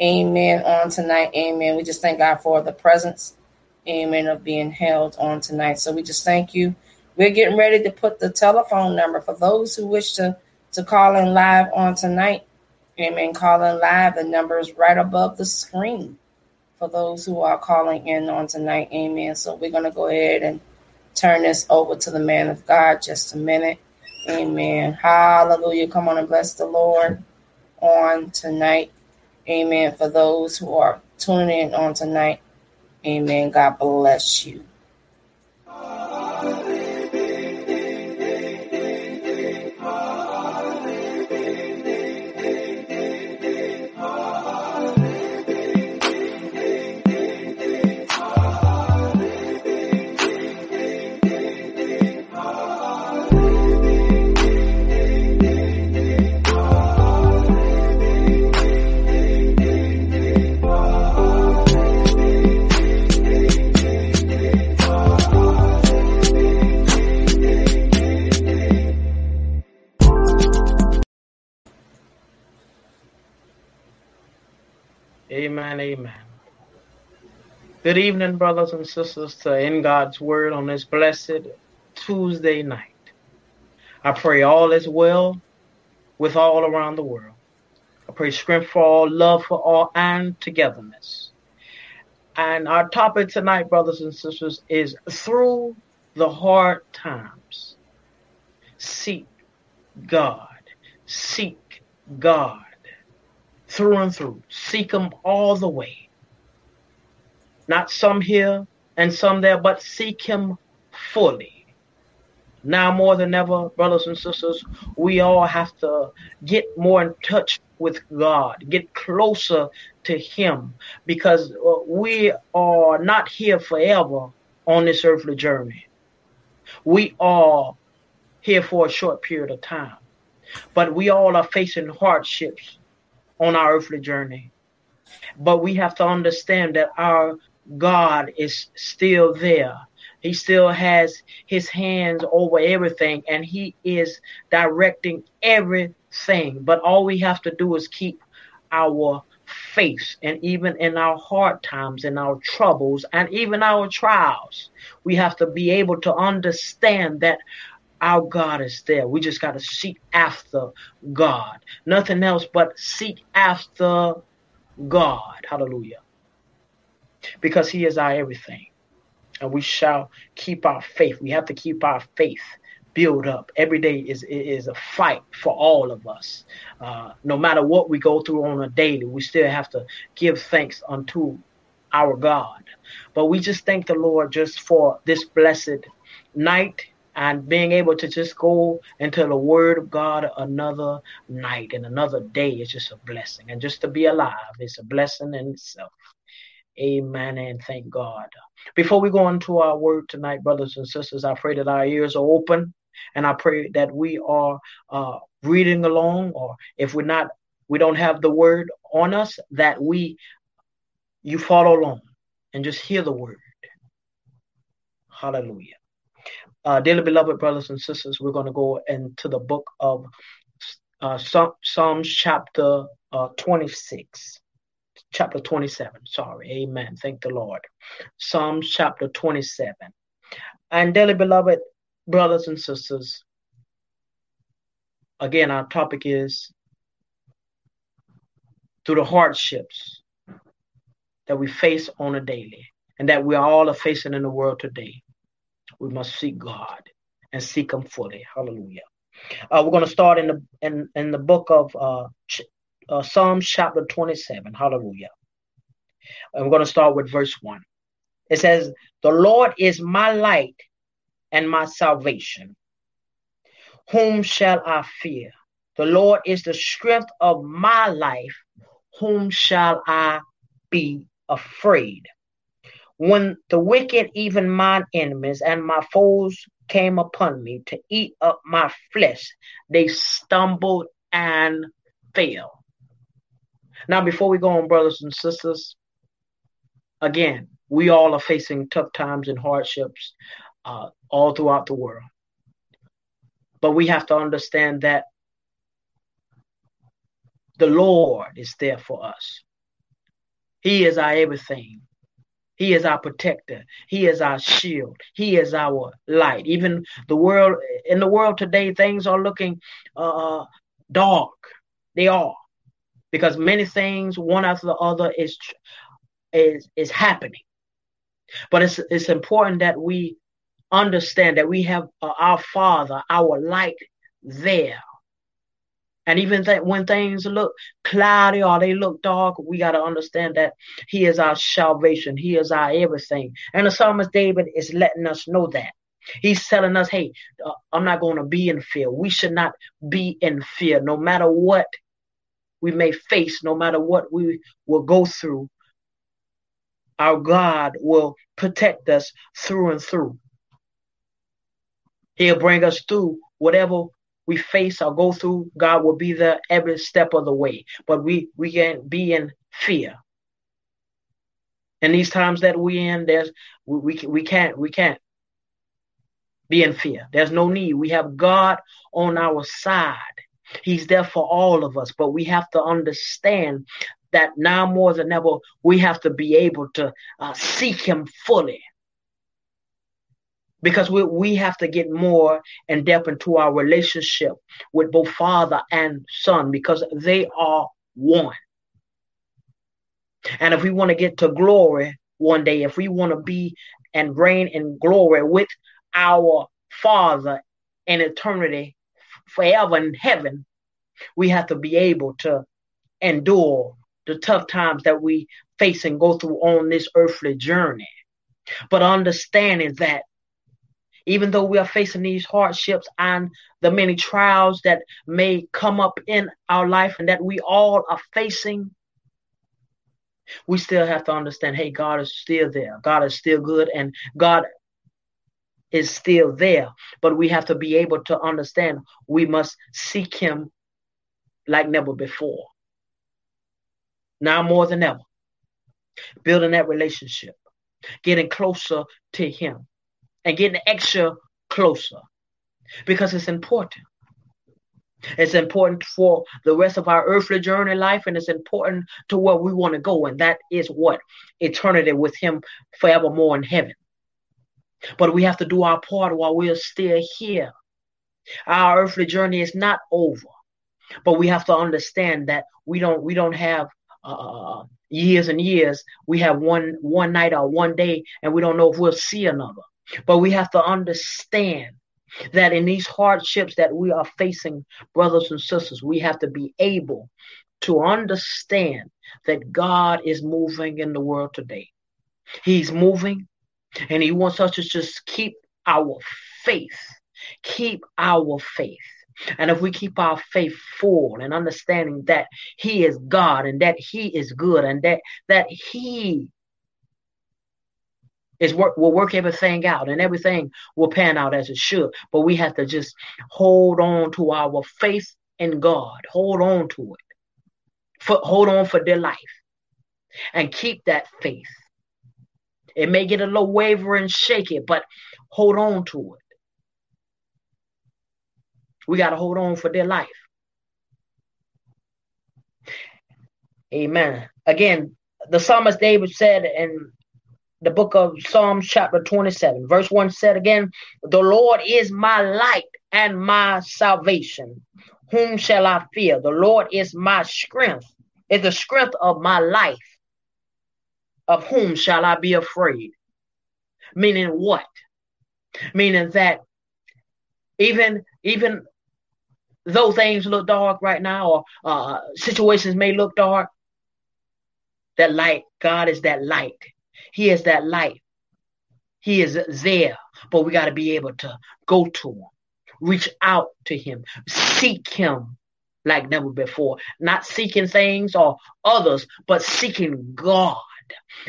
Amen. On tonight. Amen. We just thank God for the presence. Amen. Of being held on tonight. So we just thank you. We're getting ready to put the telephone number for those who wish to to call in live on tonight. Amen. Calling live. The number is right above the screen for those who are calling in on tonight. Amen. So we're going to go ahead and turn this over to the man of God just a minute. Amen. Hallelujah. Come on and bless the Lord on tonight. Amen. For those who are tuning in on tonight, amen. God bless you. Amen. Good evening, brothers and sisters, to In God's Word on this blessed Tuesday night. I pray all is well with all around the world. I pray strength for all, love for all, and togetherness. And our topic tonight, brothers and sisters, is through the hard times. Seek God. Seek God through and through. Seek Him all the way. Not some here and some there, but seek Him fully. Now more than ever, brothers and sisters, we all have to get more in touch with God, get closer to Him, because uh, we are not here forever on this earthly journey. We are here for a short period of time, but we all are facing hardships on our earthly journey. But we have to understand that our God is still there. He still has his hands over everything and he is directing everything. But all we have to do is keep our faith and even in our hard times in our troubles and even our trials we have to be able to understand that our God is there. We just got to seek after God. Nothing else but seek after God. Hallelujah. Because He is our everything. And we shall keep our faith. We have to keep our faith build up. Every day is is a fight for all of us. Uh, no matter what we go through on a daily, we still have to give thanks unto our God. But we just thank the Lord just for this blessed night and being able to just go into the Word of God another night and another day is just a blessing. And just to be alive is a blessing in itself. Amen and thank God. Before we go into our word tonight, brothers and sisters, I pray that our ears are open and I pray that we are uh, reading along, or if we're not, we don't have the word on us, that we, you follow along and just hear the word. Hallelujah. Uh, dearly beloved brothers and sisters, we're going to go into the book of uh, Psalms chapter uh, 26. Chapter 27. Sorry. Amen. Thank the Lord. Psalms chapter 27. And dearly beloved brothers and sisters, again, our topic is through the hardships that we face on a daily and that we all are facing in the world today. We must seek God and seek Him fully. Hallelujah. Uh, we're going to start in the in, in the book of uh, uh, Psalms chapter 27. Hallelujah. And we're going to start with verse 1. It says, The Lord is my light and my salvation. Whom shall I fear? The Lord is the strength of my life. Whom shall I be afraid? When the wicked, even mine enemies and my foes, came upon me to eat up my flesh, they stumbled and fell. Now, before we go on, brothers and sisters, again, we all are facing tough times and hardships uh, all throughout the world. But we have to understand that the Lord is there for us. He is our everything. He is our protector. He is our shield. He is our light. Even the world, in the world today, things are looking uh, dark. They are because many things, one after the other, is is is happening. But it's it's important that we understand that we have uh, our Father, our light there. And even th- when things look cloudy or they look dark, we got to understand that He is our salvation. He is our everything. And the psalmist David is letting us know that. He's telling us, hey, uh, I'm not going to be in fear. We should not be in fear no matter what we may face, no matter what we will go through. Our God will protect us through and through. He'll bring us through whatever we face or go through. God will be there every step of the way. But we we can't be in fear. In these times that we in, there's we, we we can't we can't be in fear. There's no need. We have God on our side. He's there for all of us, but we have to understand that now more than ever, we have to be able to uh, seek Him fully because we, we have to get more in depth into our relationship with both father and son because they are one. And if we want to get to glory one day, if we want to be and reign in glory with our father in eternity forever in heaven, we have to be able to endure the tough times that we face and go through on this earthly journey. But understanding that even though we are facing these hardships and the many trials that may come up in our life and that we all are facing, we still have to understand hey, God is still there. God is still good and God is still there. But we have to be able to understand we must seek Him like never before. Now more than ever, building that relationship, getting closer to Him and getting extra closer because it's important. It's important for the rest of our earthly journey life, and it's important to where we want to go, and that is what eternity with Him forevermore in heaven. But we have to do our part while we're still here. Our earthly journey is not over, but we have to understand that we don't we don't have uh, years and years. We have one one night or one day, and we don't know if we'll see another. But we have to understand that in these hardships that we are facing, brothers and sisters, we have to be able to understand that God is moving in the world today. He's moving and He wants us to just keep our faith. Keep our faith. And if we keep our faith full and understanding that He is God and that He is good and that that He is work We'll work everything out and everything will pan out as it should. But we have to just hold on to our faith in God. Hold on to it. For, hold on for their life. And keep that faith. It may get a little wavering, shaky, but hold on to it. We got to hold on for their life. Amen. Again, the psalmist David said in the book of Psalms, chapter 27, verse 1 said again, The Lord is my light and my salvation. Whom shall I fear? The Lord is my strength, is the strength of my life. Of whom shall I be afraid? Meaning what? Meaning that even even though things look dark right now or uh, situations may look dark, that light, God is that light he is that light. He is there, but we got to be able to go to him, reach out to him, seek him like never before. Not seeking things or others, but seeking God.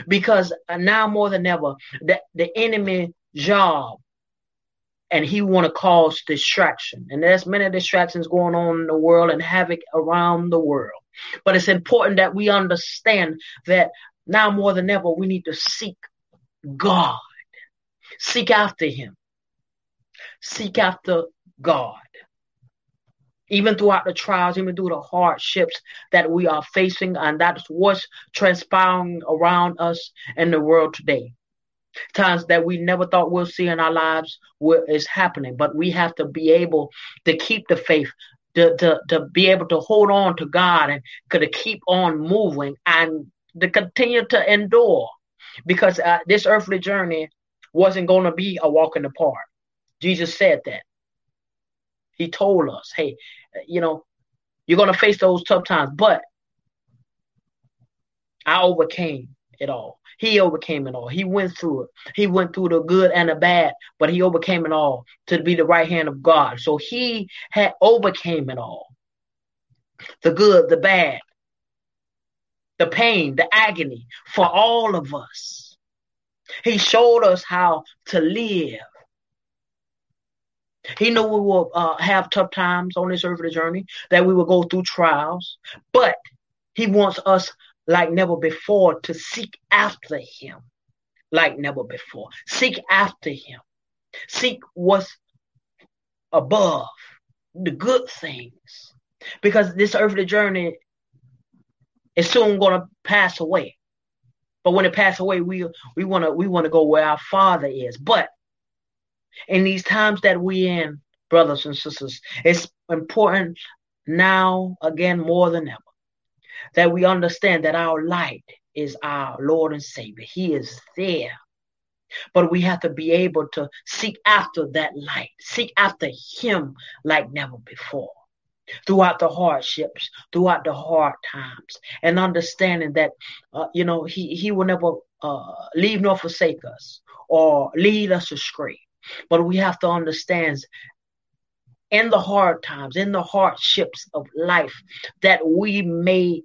Because now more than ever, the, the enemy job and he want to cause distraction. And there's many distractions going on in the world and havoc around the world. But it's important that we understand that now more than ever, we need to seek God. Seek after Him. Seek after God. Even throughout the trials, even through the hardships that we are facing, and that's what's transpiring around us in the world today. Times that we never thought we'll see in our lives is happening, but we have to be able to keep the faith, to, to, to be able to hold on to God and to keep on moving and to continue to endure because uh, this earthly journey wasn't going to be a walk in the park. Jesus said that. He told us, hey, you know, you're going to face those tough times, but I overcame it all. He overcame it all. He went through it. He went through the good and the bad, but he overcame it all to be the right hand of God. So he had overcame it all. The good, the bad, the pain, the agony for all of us. He showed us how to live. He knew we will uh, have tough times on this earthly journey, that we will go through trials, but he wants us like never before to seek after him like never before. Seek after him. Seek what's above the good things. Because this earthly journey is soon to pass away. But when it passes away, we we want to we want to go where our Father is. But in these times that we in, brothers and sisters, it's important now again more than ever that we understand that our light is our Lord and Savior. He is there. But we have to be able to seek after that light, seek after Him like never before throughout the hardships, throughout the hard times, and understanding that, uh, you know, he, he will never uh, leave nor forsake us or lead us astray. But we have to understand in the hard times, in the hardships of life that we may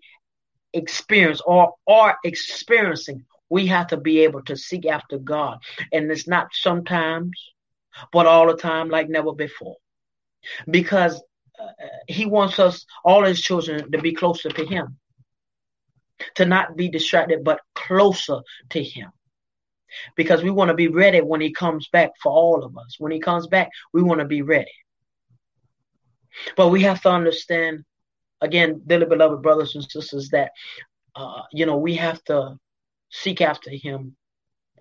experience or are experiencing, we have to be able to seek after God. And it's not sometimes, but all the time, like never before. Because he wants us, all his children, to be closer to him, to not be distracted, but closer to him. Because we want to be ready when he comes back for all of us. When he comes back, we want to be ready. But we have to understand, again, dearly beloved brothers and sisters, that, uh, you know, we have to seek after him,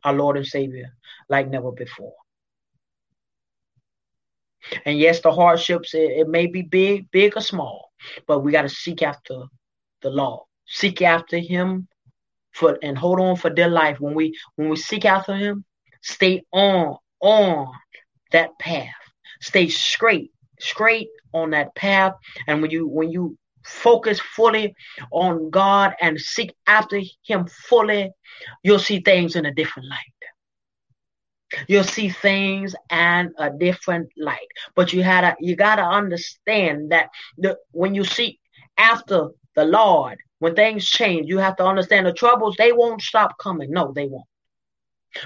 our Lord and Savior, like never before. And yes, the hardships it, it may be big, big or small, but we got to seek after the law, seek after Him, for and hold on for their life. When we when we seek after Him, stay on on that path, stay straight, straight on that path. And when you when you focus fully on God and seek after Him fully, you'll see things in a different light. You'll see things and a different light. But you had to you gotta understand that the when you seek after the Lord, when things change, you have to understand the troubles, they won't stop coming. No, they won't.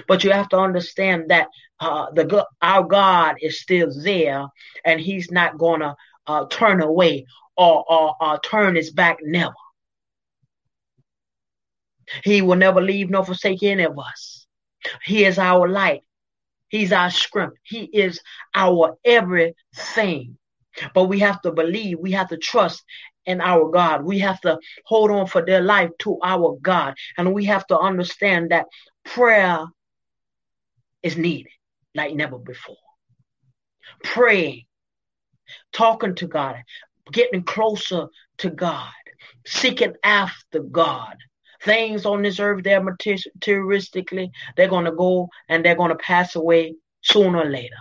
But you have to understand that uh, the our God is still there, and He's not gonna uh, turn away or, or, or turn His back. Never. He will never leave nor forsake any of us. He is our light. He's our strength. He is our everything. But we have to believe, we have to trust in our God. We have to hold on for their life to our God. And we have to understand that prayer is needed like never before. Praying, talking to God, getting closer to God, seeking after God. Things on this earth, they're materialistically, they're going to go and they're going to pass away sooner or later.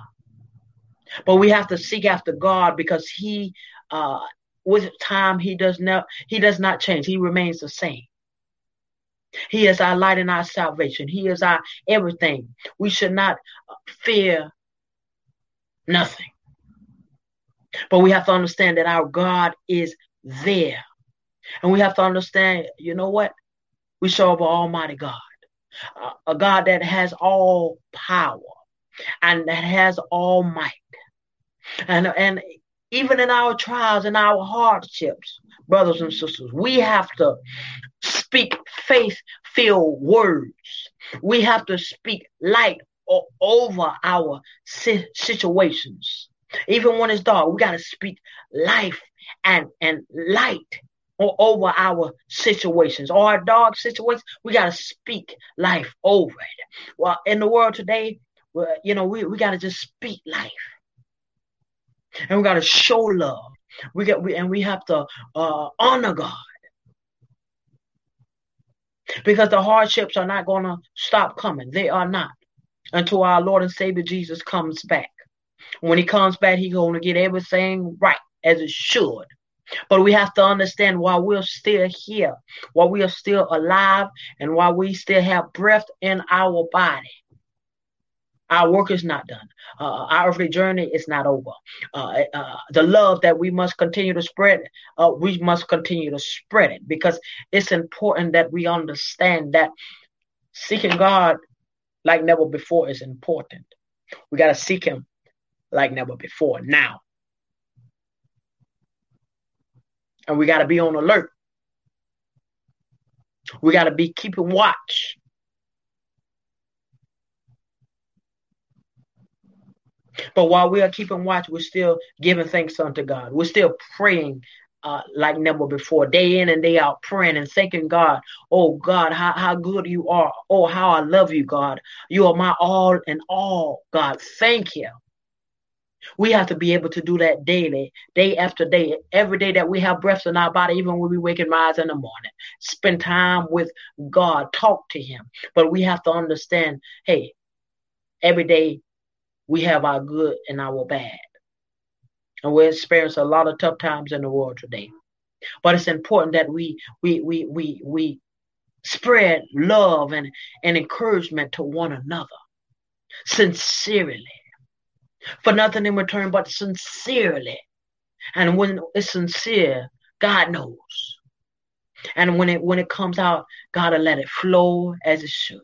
But we have to seek after God because He, uh, with time, He does not He does not change. He remains the same. He is our light and our salvation. He is our everything. We should not fear nothing. But we have to understand that our God is there. And we have to understand, you know what? We serve an almighty God, a God that has all power and that has all might. And, and even in our trials and our hardships, brothers and sisters, we have to speak faith filled words. We have to speak light over our situations. Even when it's dark, we got to speak life and, and light over our situations or our dark situations. We got to speak life over it. Well, in the world today, you know, we, we got to just speak life. And we got to show love. We got we and we have to uh, honor God because the hardships are not going to stop coming. They are not until our Lord and Savior Jesus comes back. When he comes back, he's going to get everything right as it should. But we have to understand while we're still here, while we are still alive, and while we still have breath in our body, our work is not done. Uh, our earthly journey is not over. Uh, uh, the love that we must continue to spread, uh, we must continue to spread it because it's important that we understand that seeking God like never before is important. We got to seek Him like never before now. And we got to be on alert. We got to be keeping watch But while we are keeping watch, we're still giving thanks unto God. We're still praying uh, like never before, day in and day out, praying and thanking God. Oh God, how, how good you are. Oh, how I love you, God. You are my all and all, God. Thank you. We have to be able to do that daily, day after day, every day that we have breath in our body, even when we wake and rise in the morning. Spend time with God, talk to Him. But we have to understand hey, every day we have our good and our bad. And we experience a lot of tough times in the world today. But it's important that we we we we we spread love and, and encouragement to one another sincerely. For nothing in return but sincerely. And when it's sincere, God knows. And when it when it comes out, God will let it flow as it should.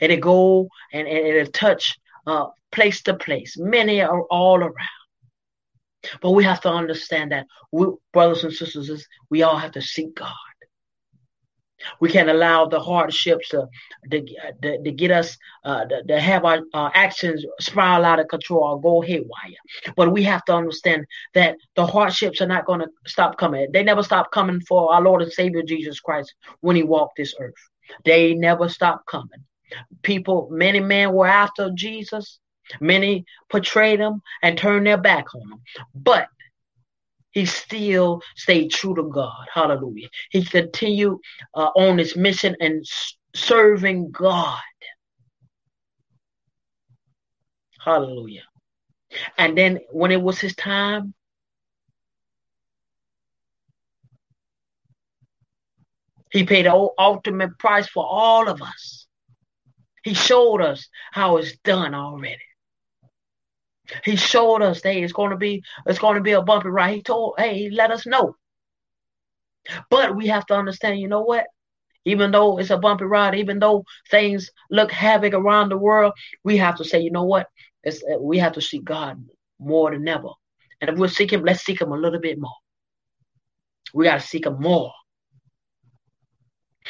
And It'll go and, and it'll touch uh, place to place. Many are all around. But we have to understand that we, brothers and sisters, we all have to seek God. We can't allow the hardships to, to, to, to get us, uh, to, to, have our uh, actions spiral out of control or go haywire. But we have to understand that the hardships are not going to stop coming. They never stop coming for our Lord and Savior Jesus Christ when he walked this earth. They never stop coming. People, many men were after Jesus, Many portrayed him and turned their back on him. But he still stayed true to God. Hallelujah. He continued uh, on his mission and serving God. Hallelujah. And then when it was his time, he paid the ultimate price for all of us. He showed us how it's done already. He showed us, hey, it's going to be, it's going to be a bumpy ride. He told, hey, he let us know. But we have to understand, you know what? Even though it's a bumpy ride, even though things look havoc around the world, we have to say, you know what? It's, uh, we have to seek God more than ever. And if we're seeking, let's seek Him a little bit more. We got to seek Him more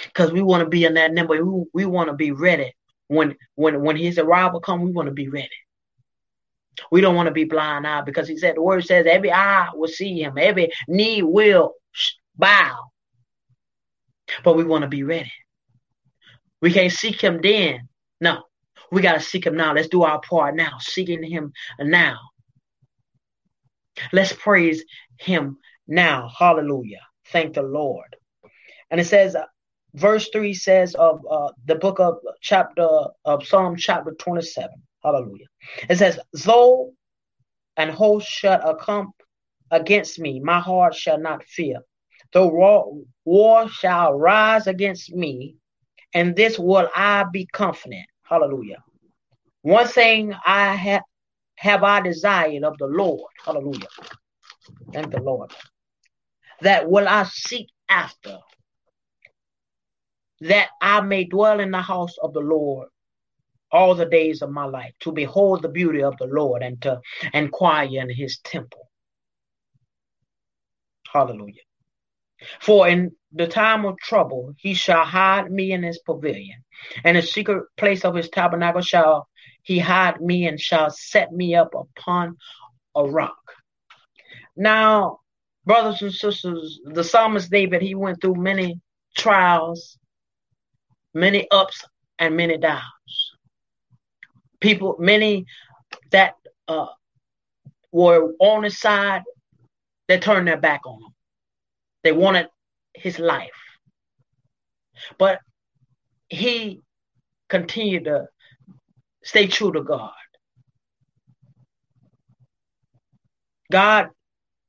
because we want to be in that number. We, we want to be ready when when when His arrival comes. We want to be ready. We don't want to be blind now because He said the Word says every eye will see Him, every knee will bow. But we want to be ready. We can't seek him then. No, we got to seek him now. Let's do our part now, seeking him now. Let's praise him now. Hallelujah. Thank the Lord. And it says, uh, verse 3 says of uh, the book of chapter of Psalm chapter 27. Hallelujah. It says, Though and host shall come against me, my heart shall not fear. Though war shall rise against me, and this will I be confident. Hallelujah. One thing I have have I desired of the Lord. Hallelujah. Thank the Lord. That will I seek after, that I may dwell in the house of the Lord all the days of my life, to behold the beauty of the Lord and to inquire in his temple. Hallelujah. For in the time of trouble he shall hide me in his pavilion, and the secret place of his tabernacle shall he hide me and shall set me up upon a rock. Now, brothers and sisters, the psalmist David, he went through many trials, many ups and many downs. People, many that uh, were on his side, they turned their back on him. They wanted his life. But he continued to stay true to God. God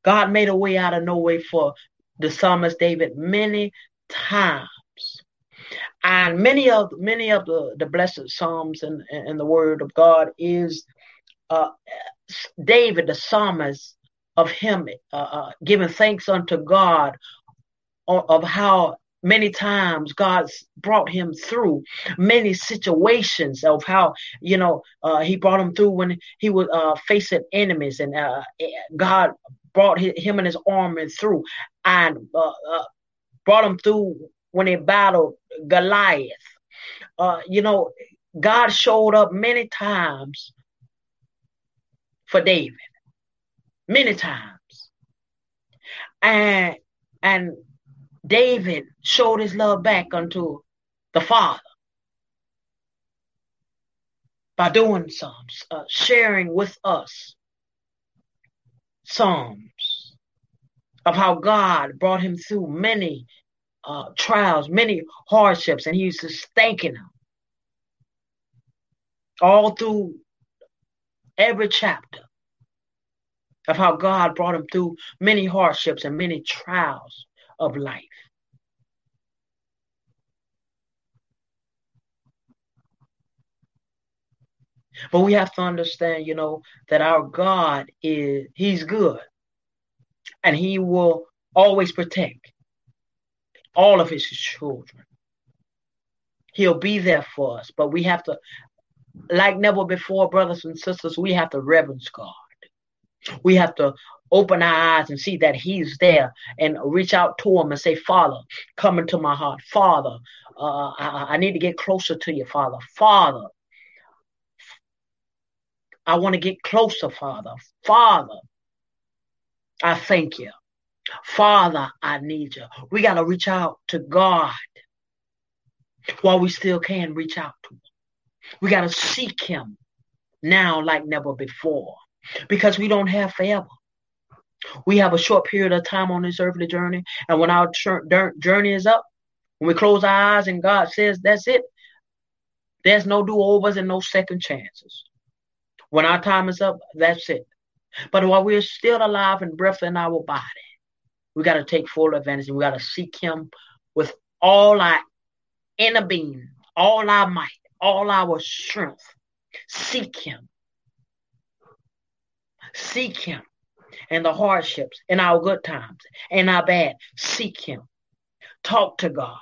God made a way out of no way for the psalmist David many times. And many of many of the, the blessed psalms and, and the word of God is uh, David, the psalmist, of him uh, uh, giving thanks unto God of how many times God's brought him through many situations of how you know uh, he brought him through when he was uh, facing enemies and uh, God brought him and his army through and uh, uh, brought him through when he battled Goliath. Uh, you know, God showed up many times for David many times. And and David showed his love back unto the Father by doing psalms, uh, sharing with us psalms of how God brought him through many uh, trials, many hardships, and he was just thanking him all through every chapter of how God brought him through many hardships and many trials of life. But we have to understand, you know, that our God is, He's good. And He will always protect all of His children. He'll be there for us. But we have to, like never before, brothers and sisters, we have to reverence God. We have to open our eyes and see that He's there and reach out to Him and say, Father, come into my heart. Father, uh, I, I need to get closer to you, Father. Father, I want to get closer, Father. Father, I thank you. Father, I need you. We got to reach out to God while we still can reach out to Him. We got to seek Him now like never before because we don't have forever. We have a short period of time on this earthly journey, and when our journey is up, when we close our eyes and God says that's it, there's no do overs and no second chances. When our time is up, that's it. But while we're still alive and breath in our body, we got to take full advantage and we got to seek Him with all our inner being, all our might, all our strength. Seek Him. Seek Him in the hardships, in our good times, in our bad. Seek Him. Talk to God.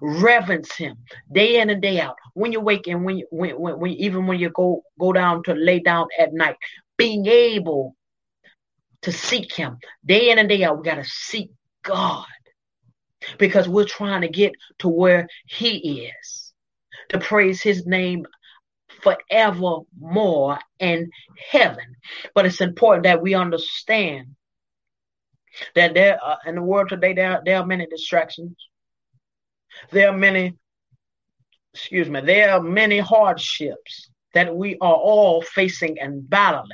Reverence Him day in and day out. When you wake and when you when, when, when even when you go go down to lay down at night, being able to seek Him day in and day out. We got to seek God because we're trying to get to where He is to praise His name forevermore in heaven. But it's important that we understand that there uh, in the world today there, there are many distractions. There are many, excuse me, there are many hardships that we are all facing and battling.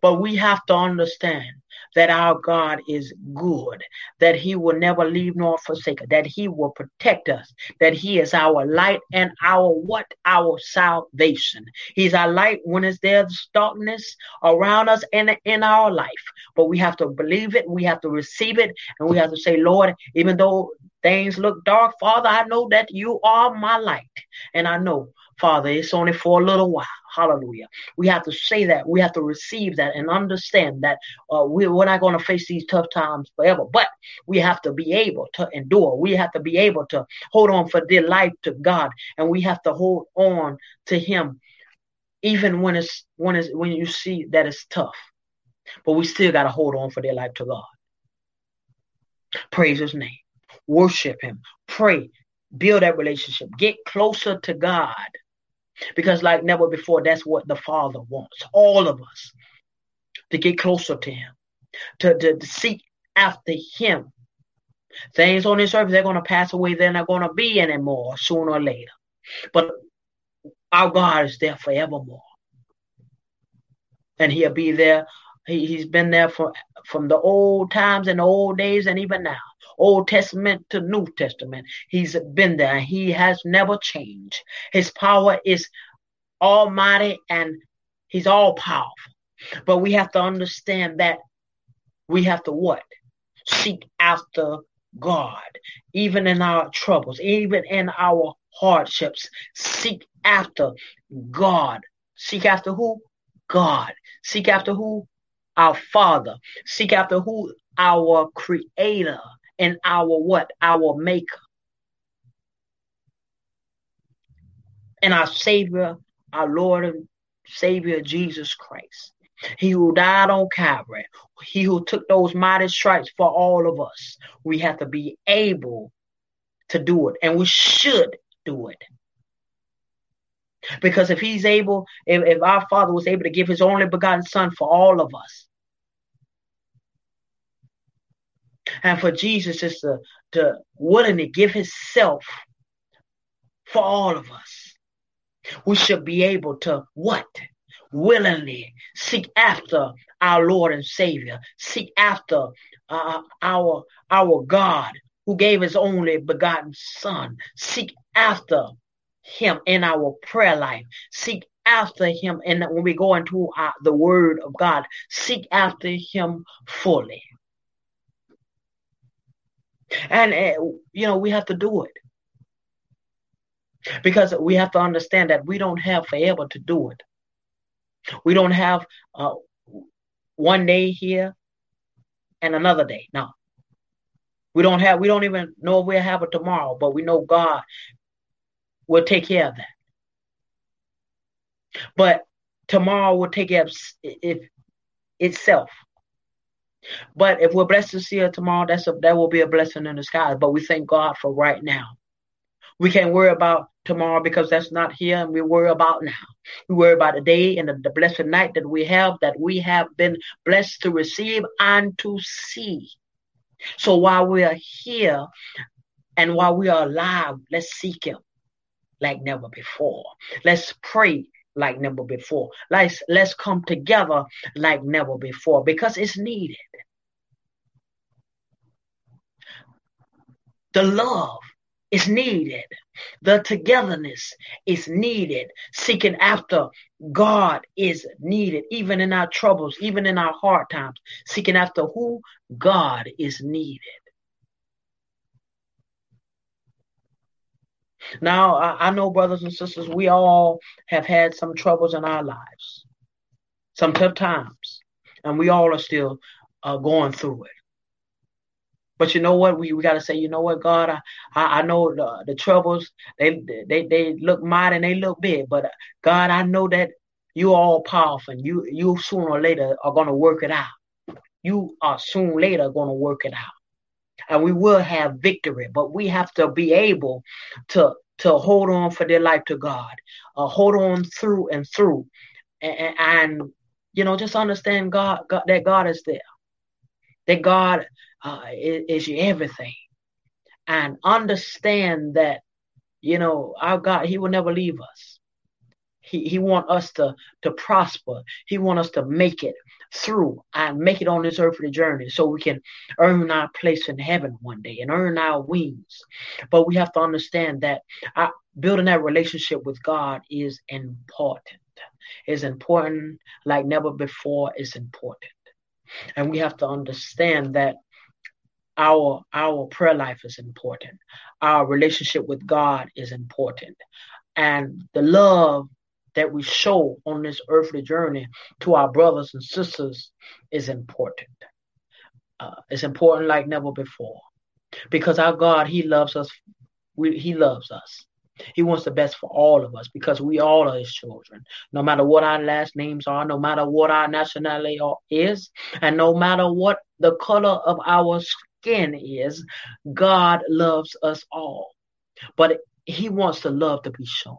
But we have to understand that our God is good, that He will never leave nor forsake us, that He will protect us, that He is our light and our what? Our salvation. He's our light when it's there's darkness around us and in our life. But we have to believe it, we have to receive it, and we have to say, Lord, even though things look dark, Father, I know that you are my light. And I know Father, it's only for a little while. Hallelujah. We have to say that. We have to receive that and understand that uh, we, we're not going to face these tough times forever, but we have to be able to endure. We have to be able to hold on for dear life to God, and we have to hold on to Him, even when it's when it's when you see that it's tough. But we still got to hold on for their life to God. Praise His name. Worship Him. Pray. Build that relationship. Get closer to God because, like never before, that's what the Father wants. All of us to get closer to Him, to, to, to seek after Him. Things on this earth, they're going to pass away. They're not going to be anymore sooner or later. But our God is there forevermore. And He'll be there. He, he's been there for, from the old times and the old days and even now. Old Testament to New Testament. He's been there. He has never changed. His power is almighty and he's all powerful. But we have to understand that we have to what? Seek after God, even in our troubles, even in our hardships. Seek after God. Seek after who? God. Seek after who? Our Father. Seek after who? Our Creator and our what? Our maker. And our Savior, our Lord and Savior Jesus Christ. He who died on Calvary, he who took those mighty stripes for all of us. We have to be able to do it, and we should do it. Because if he's able, if, if our Father was able to give his only begotten Son for all of us, and for Jesus is to, to willingly give himself for all of us. We should be able to what? Willingly seek after our Lord and Savior, seek after uh, our our God who gave his only begotten Son, seek after him in our prayer life, seek after him and when we go into uh, the word of God, seek after him fully. And, uh, you know, we have to do it. Because we have to understand that we don't have forever to do it. We don't have uh, one day here and another day. No. We don't have, we don't even know if we'll have it tomorrow, but we know God will take care of that. But tomorrow will take care of it, itself. But if we're blessed to see her tomorrow, that's a, that will be a blessing in the sky. But we thank God for right now. We can't worry about tomorrow because that's not here, and we worry about now. We worry about the day and the, the blessed night that we have, that we have been blessed to receive and to see. So while we are here and while we are alive, let's seek Him like never before. Let's pray like never before. Let's let's come together like never before because it's needed. The love is needed. The togetherness is needed. Seeking after God is needed, even in our troubles, even in our hard times. Seeking after who? God is needed. Now, I, I know, brothers and sisters, we all have had some troubles in our lives, some tough times, and we all are still uh, going through it. But you know what? We, we got to say, you know what, God, I, I, I know the, the troubles, they, they they look mighty and they look big, but God, I know that you are all powerful and you, you sooner or later are going to work it out. You are soon later going to work it out and we will have victory. But we have to be able to to hold on for their life to God, uh, hold on through and through, and, and you know just understand God, God, that God is there, that God uh, is, is everything, and understand that you know our God He will never leave us. He he want us to to prosper. He want us to make it through and make it on this earthly journey so we can earn our place in heaven one day and earn our wings. But we have to understand that our, building that relationship with God is important. It's important like never before is important. And we have to understand that our our prayer life is important. Our relationship with God is important. And the love that we show on this earthly journey to our brothers and sisters is important. Uh, it's important like never before because our God, He loves us. We, he loves us. He wants the best for all of us because we all are His children. No matter what our last names are, no matter what our nationality is, and no matter what the color of our skin is, God loves us all. But He wants the love to be shown.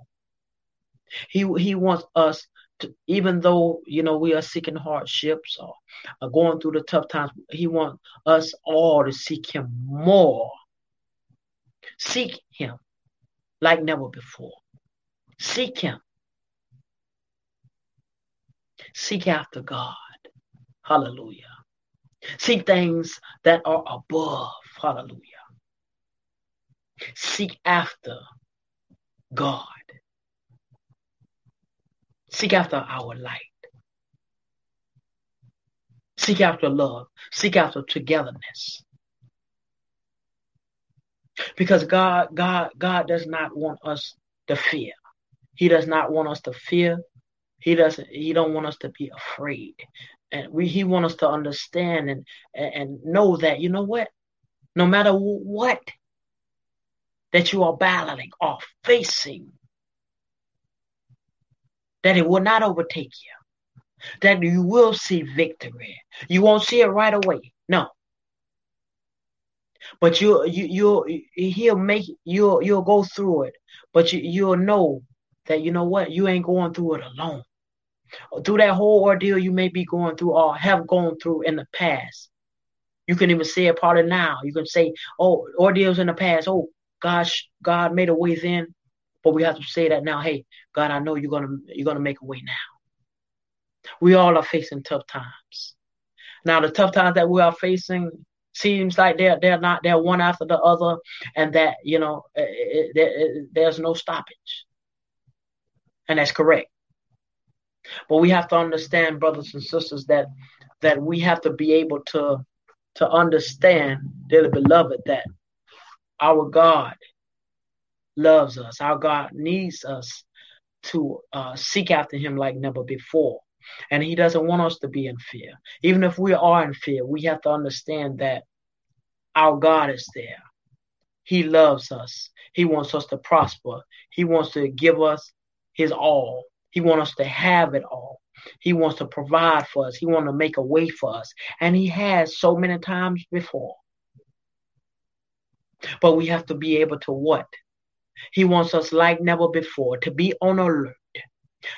He he wants us to, even though you know we are seeking hardships or, or going through the tough times, he wants us all to seek him more. Seek him like never before. Seek him. Seek after God. Hallelujah. Seek things that are above. Hallelujah. Seek after God. Seek after our light. Seek after love. Seek after togetherness. Because God, God, God does not want us to fear. He does not want us to fear. He doesn't. He don't want us to be afraid. And we, he want us to understand and and know that you know what, no matter what that you are battling or facing, that it will not overtake you, that you will see victory. You won't see it right away. No. But you you you he'll make you'll you'll go through it, but you you'll know that you know what you ain't going through it alone. Through that whole ordeal you may be going through or have gone through in the past. You can even say a part of now. You can say, "Oh, ordeals in the past. Oh, gosh, God made a way then, but we have to say that now, hey, God, I know you're gonna you're gonna make a way now. We all are facing tough times. Now the tough times that we are facing seems like they're they're not they're one after the other, and that you know it, it, it, there's no stoppage, and that's correct. But we have to understand, brothers and sisters, that that we have to be able to to understand, dearly beloved, that our God loves us. Our God needs us to uh, seek after Him like never before. And He doesn't want us to be in fear. Even if we are in fear, we have to understand that our God is there. He loves us. He wants us to prosper. He wants to give us His all. He wants us to have it all. He wants to provide for us. He wants to make a way for us. And He has so many times before. But we have to be able to what? He wants us like never before to be on alert,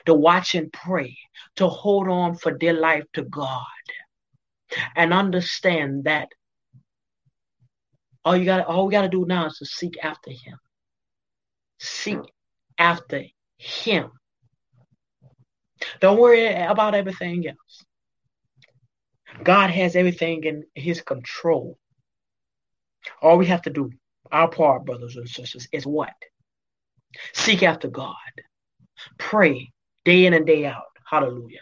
to watch and pray, to hold on for dear life to God, and understand that all you got all we got to do now is to seek after Him. Seek after Him. Don't worry about everything else. God has everything in His control. All we have to do Our part, brothers and sisters, is what? Seek after God. Pray day in and day out. Hallelujah.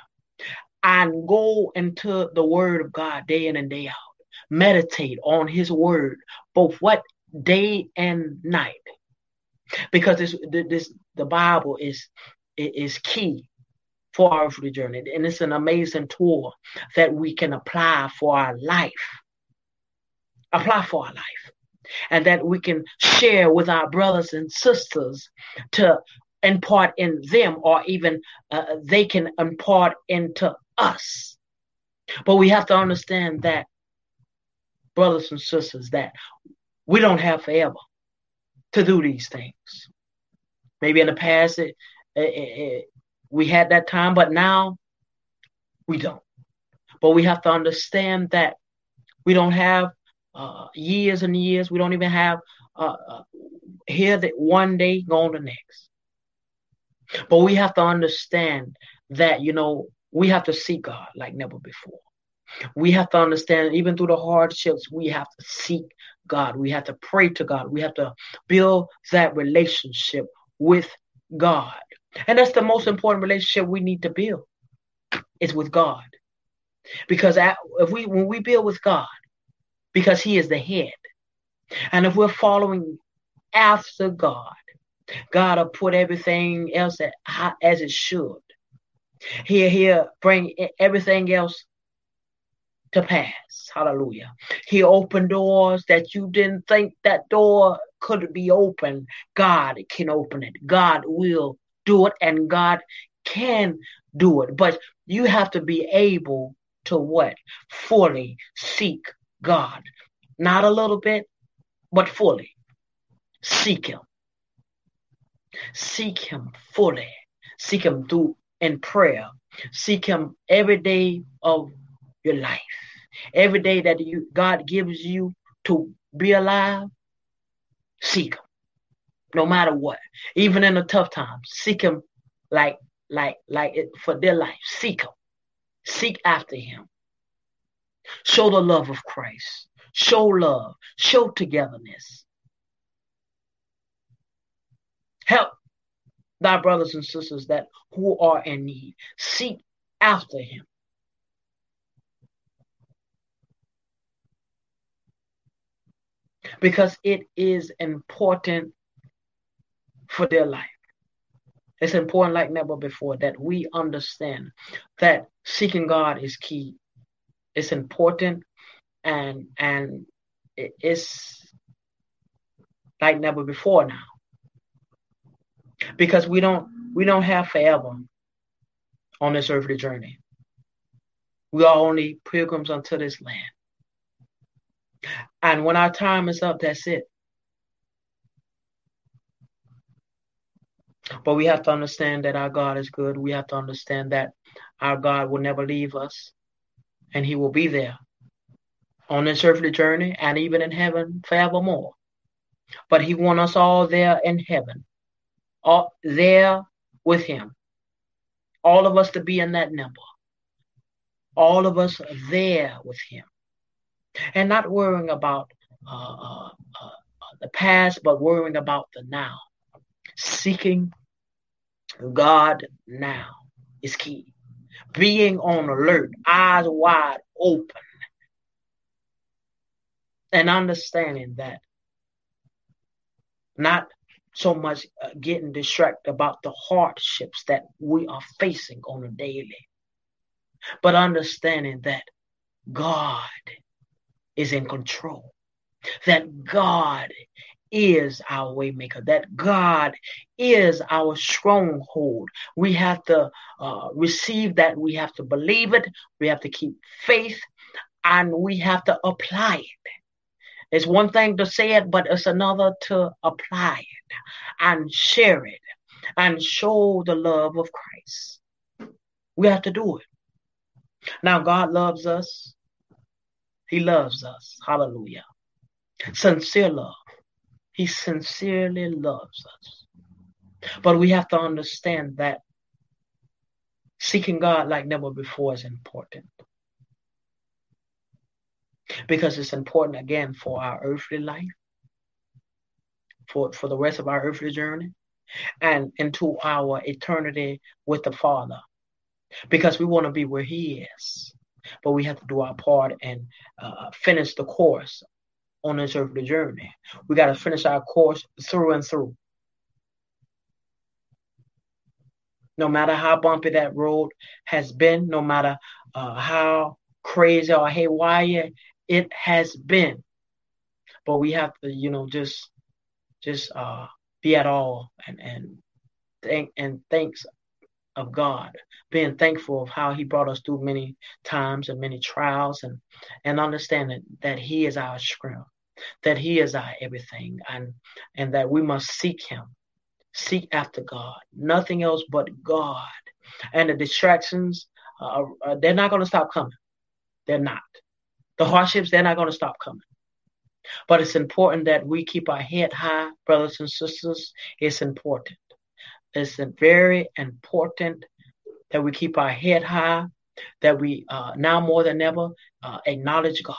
And go into the word of God day in and day out. Meditate on his word, both what day and night. Because this this the Bible is is key for our journey. And it's an amazing tool that we can apply for our life. Apply for our life. And that we can share with our brothers and sisters to impart in them, or even uh, they can impart into us. But we have to understand that, brothers and sisters, that we don't have forever to do these things. Maybe in the past, it, it, it, we had that time, but now we don't. But we have to understand that we don't have uh, years and years. We don't even have uh, uh, here that one day going the next. But we have to understand that you know we have to seek God like never before. We have to understand, even through the hardships, we have to seek God. We have to pray to God. We have to build that relationship with God. And that's the most important relationship we need to build. It's with God. Because if we when we build with God, because He is the head, and if we're following after God, God will put everything else as it should. He'll, he'll bring everything else to pass. Hallelujah. He opened doors that you didn't think that door could be open. God can open it. God will do it and God can do it. But you have to be able to what? Fully seek God. Not a little bit, but fully. Seek Him. Seek Him fully. Seek Him through in prayer. Seek Him every day of your life. Every day that you God gives you to be alive, seek Him no matter what. Even in the tough times, seek him like like like it, for their life. Seek him. Seek after him. Show the love of Christ. Show love. Show togetherness. Help thy brothers and sisters that who are in need. Seek after him. Because it is important for their life. It's important, like never before, that we understand that seeking God is key. It's important, and and it's like never before now, because we don't we don't have forever on this earthly journey. We are only pilgrims unto this land, and when our time is up, that's it. But we have to understand that our God is good. We have to understand that our God will never leave us and He will be there on this earthly journey and even in heaven forevermore. But He wants us all there in heaven, all there with Him. All of us to be in that number. All of us there with Him. And not worrying about uh, uh, uh, the past, but worrying about the now seeking God now is key. Being on alert, eyes wide open, and understanding that not so much uh, getting distracted about the hardships that we are facing on a daily, but understanding that God is in control, that God is our waymaker, that God is our stronghold. We have to uh, receive that. We have to believe it. We have to keep faith and we have to apply it. It's one thing to say it, but it's another to apply it and share it and show the love of Christ. We have to do it. Now, God loves us. He loves us. Hallelujah. Sincere love. He sincerely loves us. But we have to understand that seeking God like never before is important. Because it's important again for our earthly life. for, for the rest of our earthly journey and into our eternity with the Father. Because we want to be where He is. But we have to do our part and uh, finish the course on this earthly journey. We got to finish our course through and through. No matter how bumpy that road has been, no matter uh, how crazy or haywire it has been, but we have to, you know, just just uh, be at all and and thank and thanks of God, being thankful of how He brought us through many times and many trials, and and understanding that He is our strength, that He is our everything, and and that we must seek Him, seek after God, nothing else but God, and the distractions uh, they're not going to stop coming, they're not. The hardships they're not going to stop coming. But it's important that we keep our head high, brothers and sisters. It's important. It's very important that we keep our head high, that we uh, now more than ever uh, acknowledge God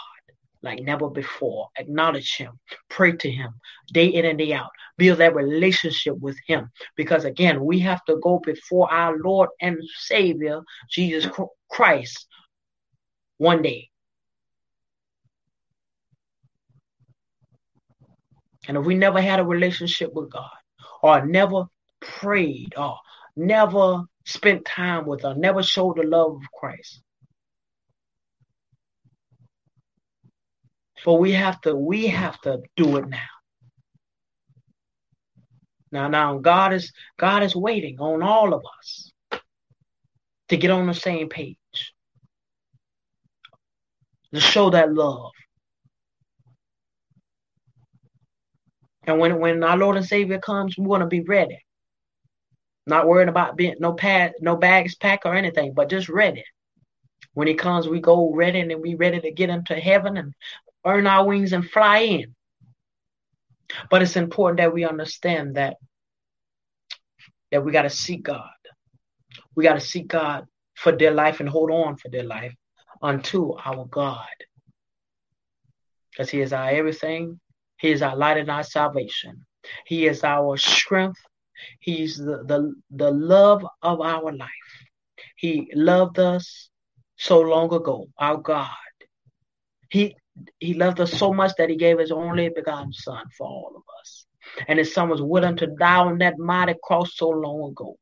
like never before. Acknowledge Him, pray to Him day in and day out. Build that relationship with Him. Because again, we have to go before our Lord and Savior, Jesus Christ, one day. And if we never had a relationship with God, or never prayed, or never spent time with, or never showed the love of Christ, but we have to we have to do it now. Now, now God is God is waiting on all of us to get on the same page, to show that love, And when when our Lord and Savior comes, we want to be ready. Not worried about being no pad, no bags packed or anything, but just ready. When he comes, we go ready and we ready to get into heaven and earn our wings and fly in. But it's important that we understand that that we got to seek God. We got to seek God for their life and hold on for their life unto our God. Because He is our everything, he is our light and our salvation. He is our strength. He's the, the, the love of our life. He loved us so long ago, our God. He he loved us so much that he gave his only begotten son for all of us. And his son was willing to die on that mighty cross so long ago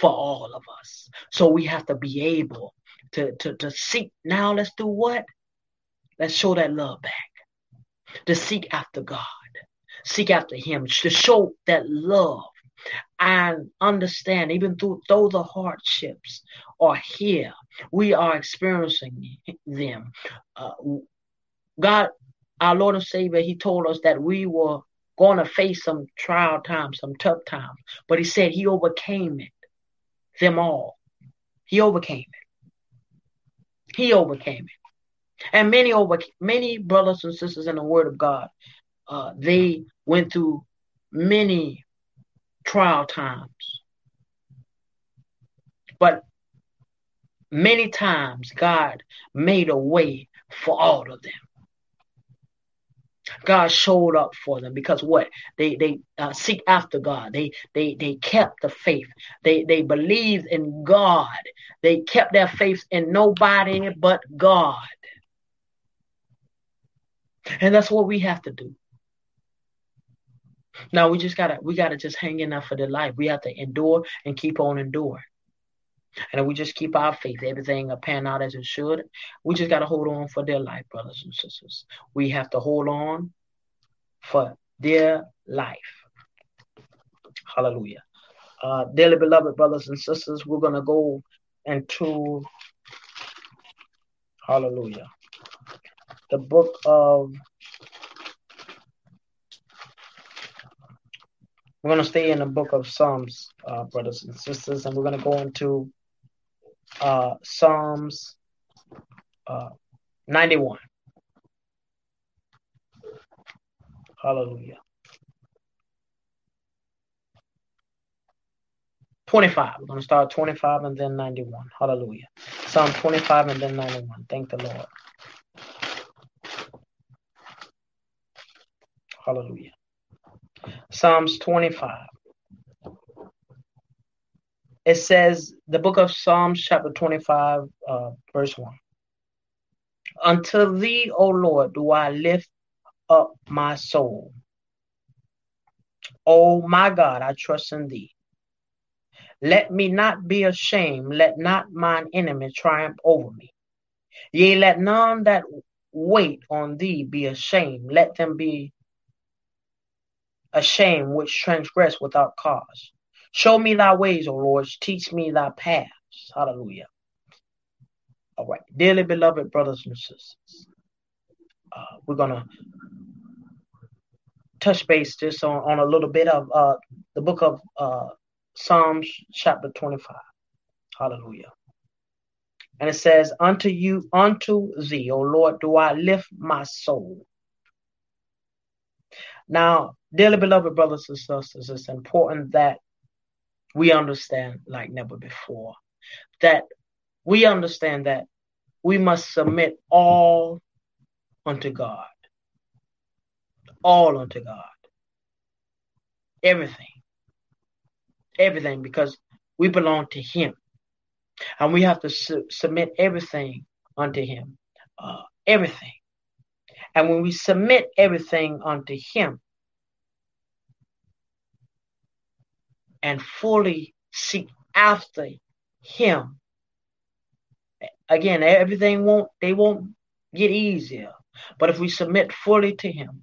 for all of us. So we have to be able to, to, to seek. Now let's do what? Let's show that love back to seek after God, seek after Him, to show that love and understand, even through though the hardships are here, we are experiencing them. Uh, God, our Lord and Savior, He told us that we were going to face some trial times, some tough times, but He said He overcame it, them all. He overcame it. He overcame it. And many over many brothers and sisters in the Word of God, uh, they went through many trial times. But many times God made a way for all of them. God showed up for them because what they they uh, seek after God. They they they kept the faith. They they believed in God. They kept their faith in nobody but God. And that's what we have to do. Now we just gotta we gotta just hang in there for the life. We have to endure and keep on enduring. And we just keep our faith, everything will pan out as it should. We just gotta hold on for their life, brothers and sisters. We have to hold on for their life. Hallelujah. Uh, dearly beloved brothers and sisters, we're gonna go into Hallelujah the book of we're going to stay in the book of Psalms, uh, brothers and sisters, and we're going to go into uh, Psalms uh, 91. Hallelujah. 25. We're going to start 25 and then 91. Hallelujah. Psalm 25 and then 91. Thank the Lord. Hallelujah. Psalms 25. It says, the book of Psalms, chapter 25, uh, verse 1. Unto thee, O Lord, do I lift up my soul. O my God, I trust in thee. Let me not be ashamed. Let not mine enemy triumph over me. Yea, let none that wait on thee be ashamed. Let them be ashamed which transgress without cause. Show me thy ways, O Lord. Teach me thy paths. Hallelujah. All right. Dearly beloved brothers and sisters, uh, we're going to touch base just on, on a little bit of uh, the book of uh, Psalms, chapter 25. Hallelujah. And it says, Unto you, unto thee, O Lord, do I lift my soul. Now, dearly beloved brothers and sisters, it's important that we understand like never before that we understand that we must submit all unto God. All unto God. Everything. Everything because we belong to Him. And we have to su- submit everything unto Him. Uh, everything. And when we submit everything unto Him, and fully seek after him. Again everything won't they won't get easier but if we submit fully to him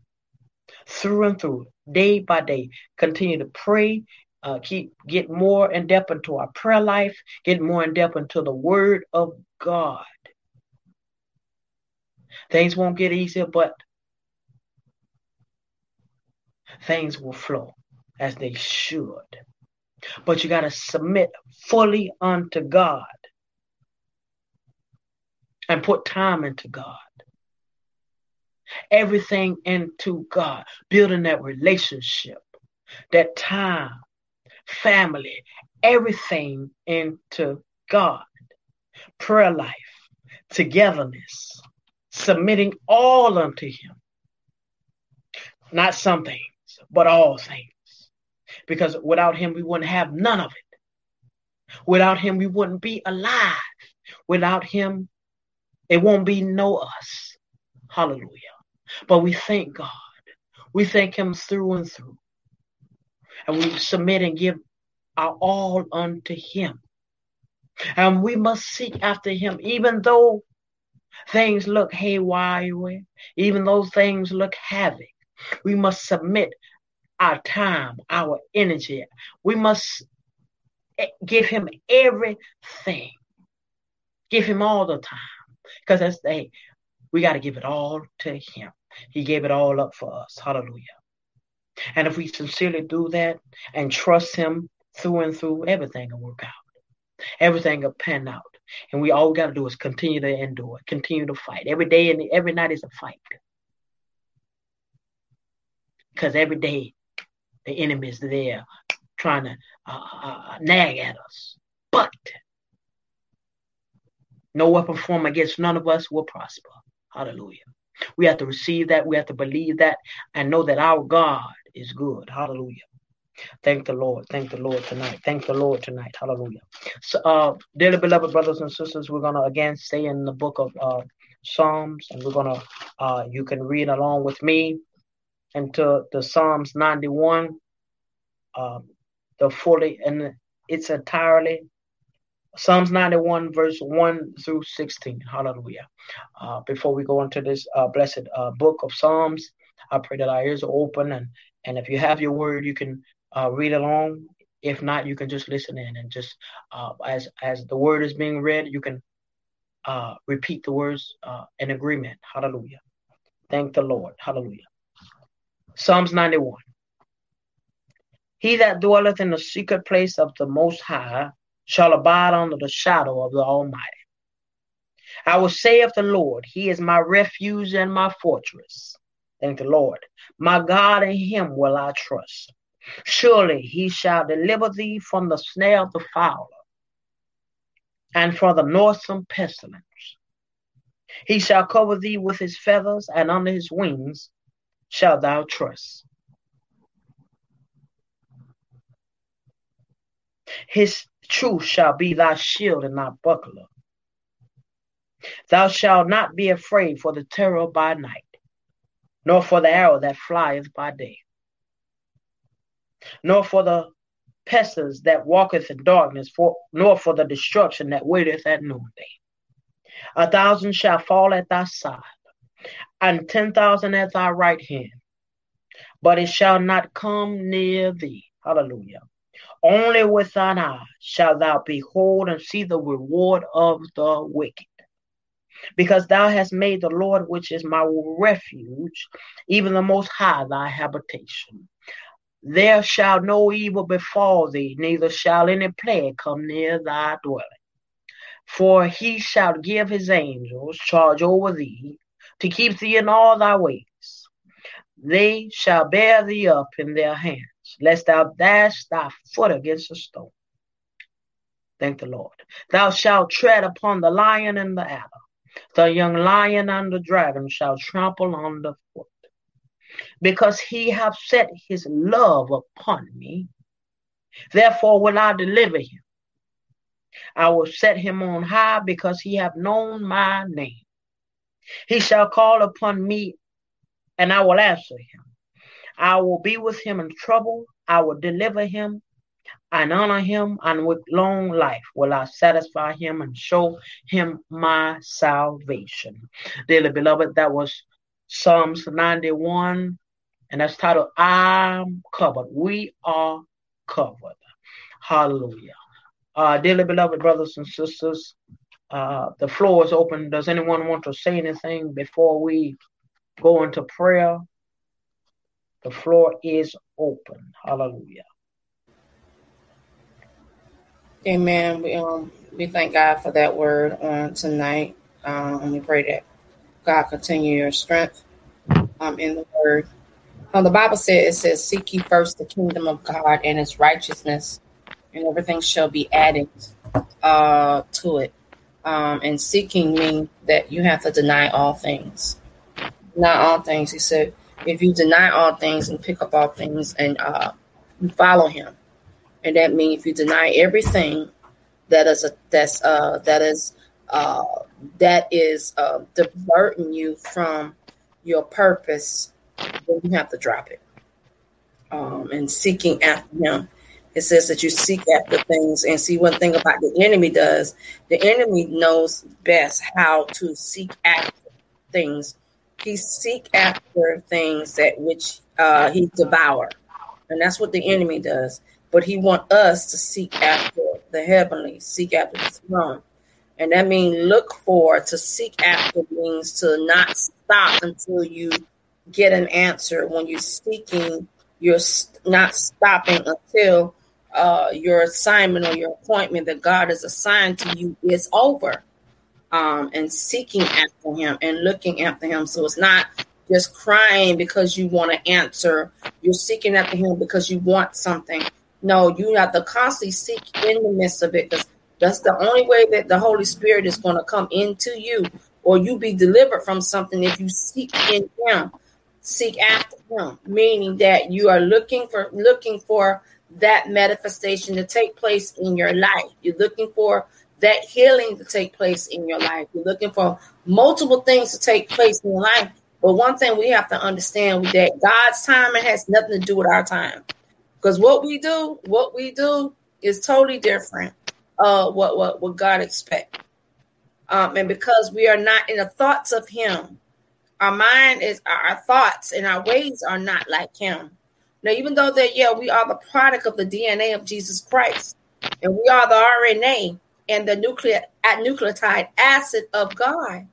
through and through day by day continue to pray uh, keep get more in depth into our prayer life get more in depth into the word of god. Things won't get easier but things will flow as they should but you got to submit fully unto God and put time into God. Everything into God, building that relationship, that time, family, everything into God. Prayer life, togetherness, submitting all unto Him. Not some things, but all things because without him, we wouldn't have none of it. Without him, we wouldn't be alive. Without him, it won't be no us. Hallelujah. But we thank God. We thank him through and through. And we submit and give our all unto him. And we must seek after him, even though things look haywire, even though things look havoc. We must submit our time, our energy. We must eh, give him everything. Give him all the time. Because that's the we got to give it all to him. He gave it all up for us. Hallelujah. And if we sincerely do that and trust him through and through, everything will work out. Everything will pan out. And we all got to do is continue to endure, continue to fight. Every day and every night is a fight. Because every day the enemy is there trying to uh, uh, nag at us. But no weapon formed against none of us will prosper. Hallelujah. We have to receive that. We have to believe that and know that our God is good. Hallelujah. Thank the Lord. Thank the Lord tonight. Thank the Lord tonight. Hallelujah. So, uh, dearly beloved brothers and sisters, we're going to again stay in the book of uh, Psalms and we're going to, uh, you can read along with me into the Psalms 91, um, the fully, and it's entirely Psalms 91, verse 1 through 16. Hallelujah. Uh, before we go into this uh, blessed uh, book of Psalms, I pray that our ears are open. And, and if you have your word, you can uh, read along. If not, you can just listen in and just uh, as as the word is being read, you can uh, repeat the words in agreement. Hallelujah. Thank the Lord. Hallelujah. Psalms 91. He that dwelleth in the secret place of the Most High shall abide under the shadow of the Almighty. I will say of the Lord, He is my refuge and my fortress. Thank the Lord. My God, in Him will I trust. Surely He shall deliver thee from the snare of the fowler and from the noisome pestilence. He shall cover thee with His feathers, and under His wings shalt thou trust. His truth shall be thy shield and thy buckler. Thou shalt not be afraid for the terror by night, nor for the arrow that flieth by day, nor for the pestilence that walketh in darkness, for, nor for the destruction that waiteth at noonday. A thousand shall fall at thy side, and ten thousand at thy right hand, but it shall not come near thee. Hallelujah. Only with thine eyes shalt thou behold and see the reward of the wicked. Because thou hast made the Lord, which is my refuge, even the Most High, thy habitation. There shall no evil befall thee, neither shall any plague come near thy dwelling. For he shall give his angels charge over thee to keep thee in all thy ways. They shall bear thee up in their hands, lest thou dash thy foot against a stone. Thank the Lord. Thou shalt tread upon the lion and the adder. The young lion and the dragon shall trample on the foot. Because he hath set his love upon me, therefore will I deliver him. I will set him on high because he hath known my name. He shall call upon me, and I will answer him. I will be with him in trouble. I will deliver him and honor him, and with long life will I satisfy him and show him my salvation. Dearly beloved, that was Psalms 91, and that's titled I'm covered. We are covered. Hallelujah. Uh, dearly beloved brothers and sisters, uh, the floor is open. Does anyone want to say anything before we go into prayer? The floor is open. Hallelujah. Amen. We um we thank God for that word on tonight. Um, we pray that God continue your strength um in the word. Um, the Bible says it says, "Seek ye first the kingdom of God and His righteousness, and everything shall be added uh, to it." Um, and seeking means that you have to deny all things. Not all things. He said, if you deny all things and pick up all things and uh, follow Him, and that means if you deny everything that is a that's uh that is uh that is uh diverting you from your purpose, then you have to drop it. Um, and seeking after him. It says that you seek after things and see one thing about the enemy does. The enemy knows best how to seek after things. He seek after things that which uh, he devour, and that's what the enemy does but he want us to seek after the heavenly, seek after the throne. And that means look for, to seek after means to not stop until you get an answer. When you're seeking, you're not stopping until uh, your assignment or your appointment that God has assigned to you is over. Um, and seeking after Him and looking after Him. So it's not just crying because you want to answer. You're seeking after Him because you want something. No, you have to constantly seek in the midst of it because that's the only way that the Holy Spirit is going to come into you or you be delivered from something if you seek in Him, seek after Him, meaning that you are looking for looking for that manifestation to take place in your life. You're looking for that healing to take place in your life. You're looking for multiple things to take place in your life. But one thing we have to understand is that God's timing has nothing to do with our time. Because what we do, what we do is totally different. Uh, what what what God expects. Um, and because we are not in the thoughts of Him, our mind is our thoughts and our ways are not like Him. Now, even though that yeah, we are the product of the DNA of Jesus Christ, and we are the RNA and the nuclear nucleotide acid of God,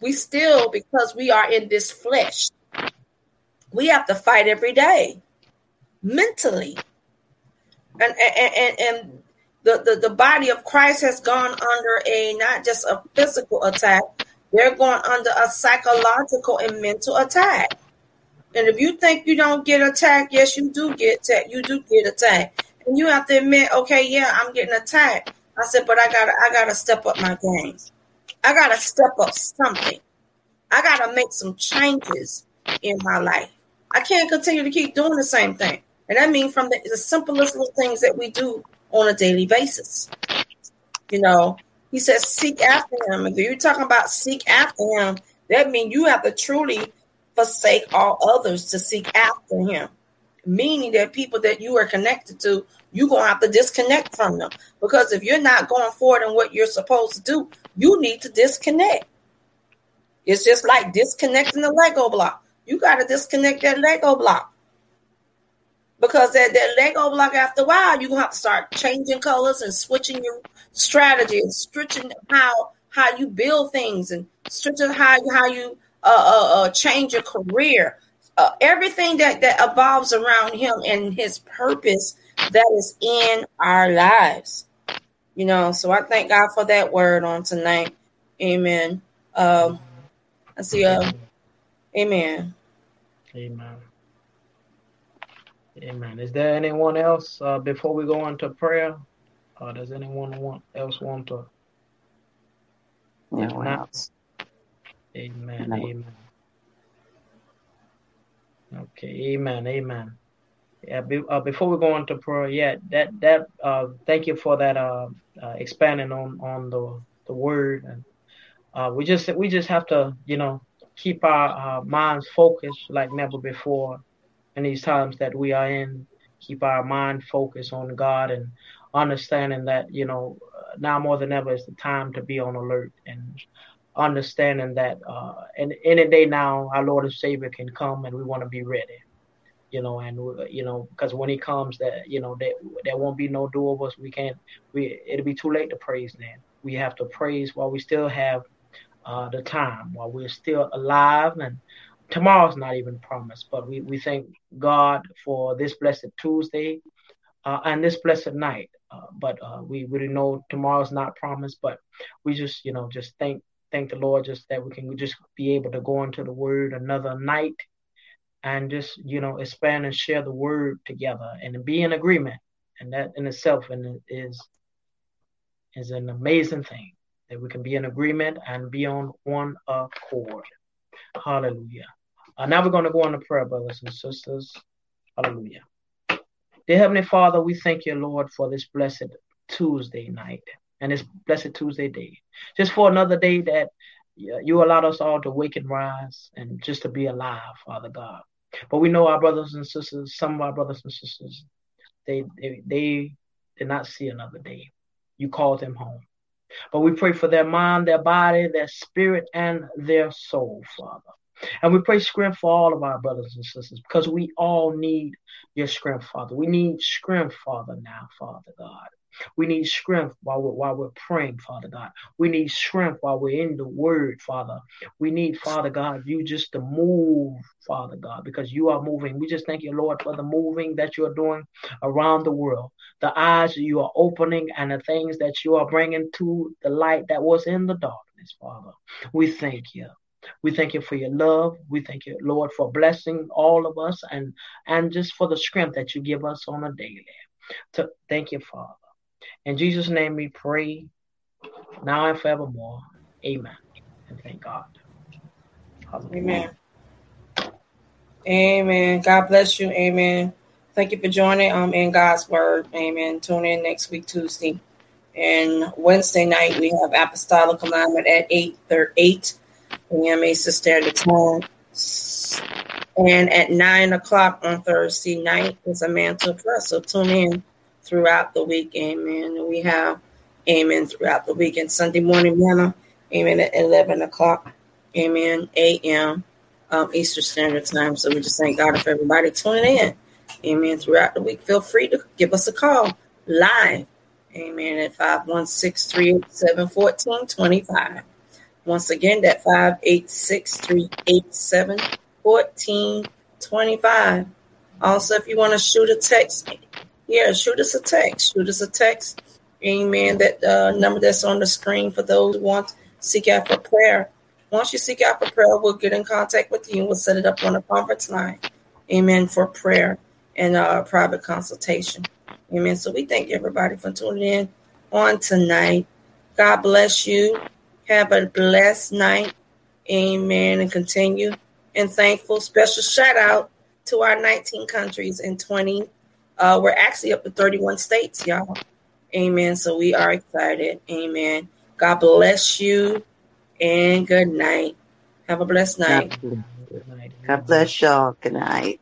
we still because we are in this flesh, we have to fight every day mentally. And and, and, and the, the, the body of Christ has gone under a not just a physical attack, they're going under a psychological and mental attack. And if you think you don't get attacked, yes, you do get attacked. You do get attacked. And you have to admit, okay, yeah, I'm getting attacked. I said, but I gotta I gotta step up my game. I gotta step up something. I gotta make some changes in my life. I can't continue to keep doing the same thing. And I mean from the, the simplest little things that we do on a daily basis. You know, he says, seek after him. If you're talking about seek after him, that means you have to truly forsake all others to seek after him. Meaning that people that you are connected to, you're going to have to disconnect from them. Because if you're not going forward in what you're supposed to do, you need to disconnect. It's just like disconnecting the Lego block. You got to disconnect that Lego block. Because that, that Lego block, after a while, you're going to have to start changing colors and switching your strategy and switching how how you build things and switching how, how you uh, uh, uh, change your career. Uh, everything that, that evolves around him and his purpose that is in our lives. You know, so I thank God for that word on tonight. Amen. Um, I see. Uh, amen. Amen. Amen. Is there anyone else uh, before we go into prayer? Uh, does anyone want else want to? No else. Amen. No. Amen. Okay. Amen. Amen. Yeah. Be, uh, before we go into prayer, yeah, that that uh, thank you for that uh, uh expanding on on the the word and uh, we just we just have to you know keep our uh, minds focused like never before in these times that we are in. Keep our mind focused on God and understanding that you know now more than ever is the time to be on alert and understanding that uh, in any day now our Lord and Savior can come and we want to be ready. You know, and you know, because when He comes, that you know, there, there won't be no do of us. We can't. We it'll be too late to praise then. We have to praise while we still have uh, the time while we're still alive and tomorrow's not even promised but we, we thank god for this blessed tuesday uh, and this blessed night uh, but uh, we really know tomorrow's not promised but we just you know just thank thank the lord just that we can just be able to go into the word another night and just you know expand and share the word together and be in agreement and that in itself and is is an amazing thing that we can be in agreement and be on one accord. Hallelujah. Uh, now we're going to go on to prayer, brothers and sisters. Hallelujah. Dear Heavenly Father, we thank you, Lord, for this blessed Tuesday night and this blessed Tuesday day. Just for another day that you allowed us all to wake and rise and just to be alive, Father God. But we know our brothers and sisters, some of our brothers and sisters, they they, they did not see another day. You called them home. But we pray for their mind, their body, their spirit, and their soul, Father. And we pray strength for all of our brothers and sisters because we all need your strength, Father. We need strength, Father, now, Father God. We need strength while we're, while we're praying, Father God. We need strength while we're in the Word, Father. We need, Father God, you just to move, Father God, because you are moving. We just thank you, Lord, for the moving that you are doing around the world, the eyes you are opening, and the things that you are bringing to the light that was in the darkness, Father. We thank you. We thank you for your love. We thank you, Lord, for blessing all of us and and just for the strength that you give us on a daily. To, thank you, Father. In Jesus' name we pray now and forevermore. Amen. And thank God. Amen. Amen. God bless you. Amen. Thank you for joining um in God's word. Amen. Tune in next week, Tuesday. And Wednesday night we have Apostolic Alignment at 8 8 a.m. Eastern Standard Time. And at 9 o'clock on Thursday night is a mantle press. So tune in throughout the week. Amen. we have amen throughout the week and Sunday morning manna. Amen at 11 o'clock. Amen. A.M. Um, Eastern Standard Time. So we just thank God for everybody tuning in. Amen. Throughout the week, feel free to give us a call live. Amen. At 516 387 1425. Once again, that 586 387 1425. Also, if you want to shoot a text, yeah, shoot us a text. Shoot us a text. Amen. That uh, number that's on the screen for those who want to seek out for prayer. Once you seek out for prayer, we'll get in contact with you and we'll set it up on a conference line. Amen. For prayer and uh, private consultation. Amen. So we thank everybody for tuning in on tonight. God bless you. Have a blessed night. Amen. And continue. And thankful. Special shout out to our 19 countries in 20 uh, we're actually up to 31 states, y'all. Amen. So we are excited. Amen. God bless you and good night. Have a blessed night. God bless y'all. Good night.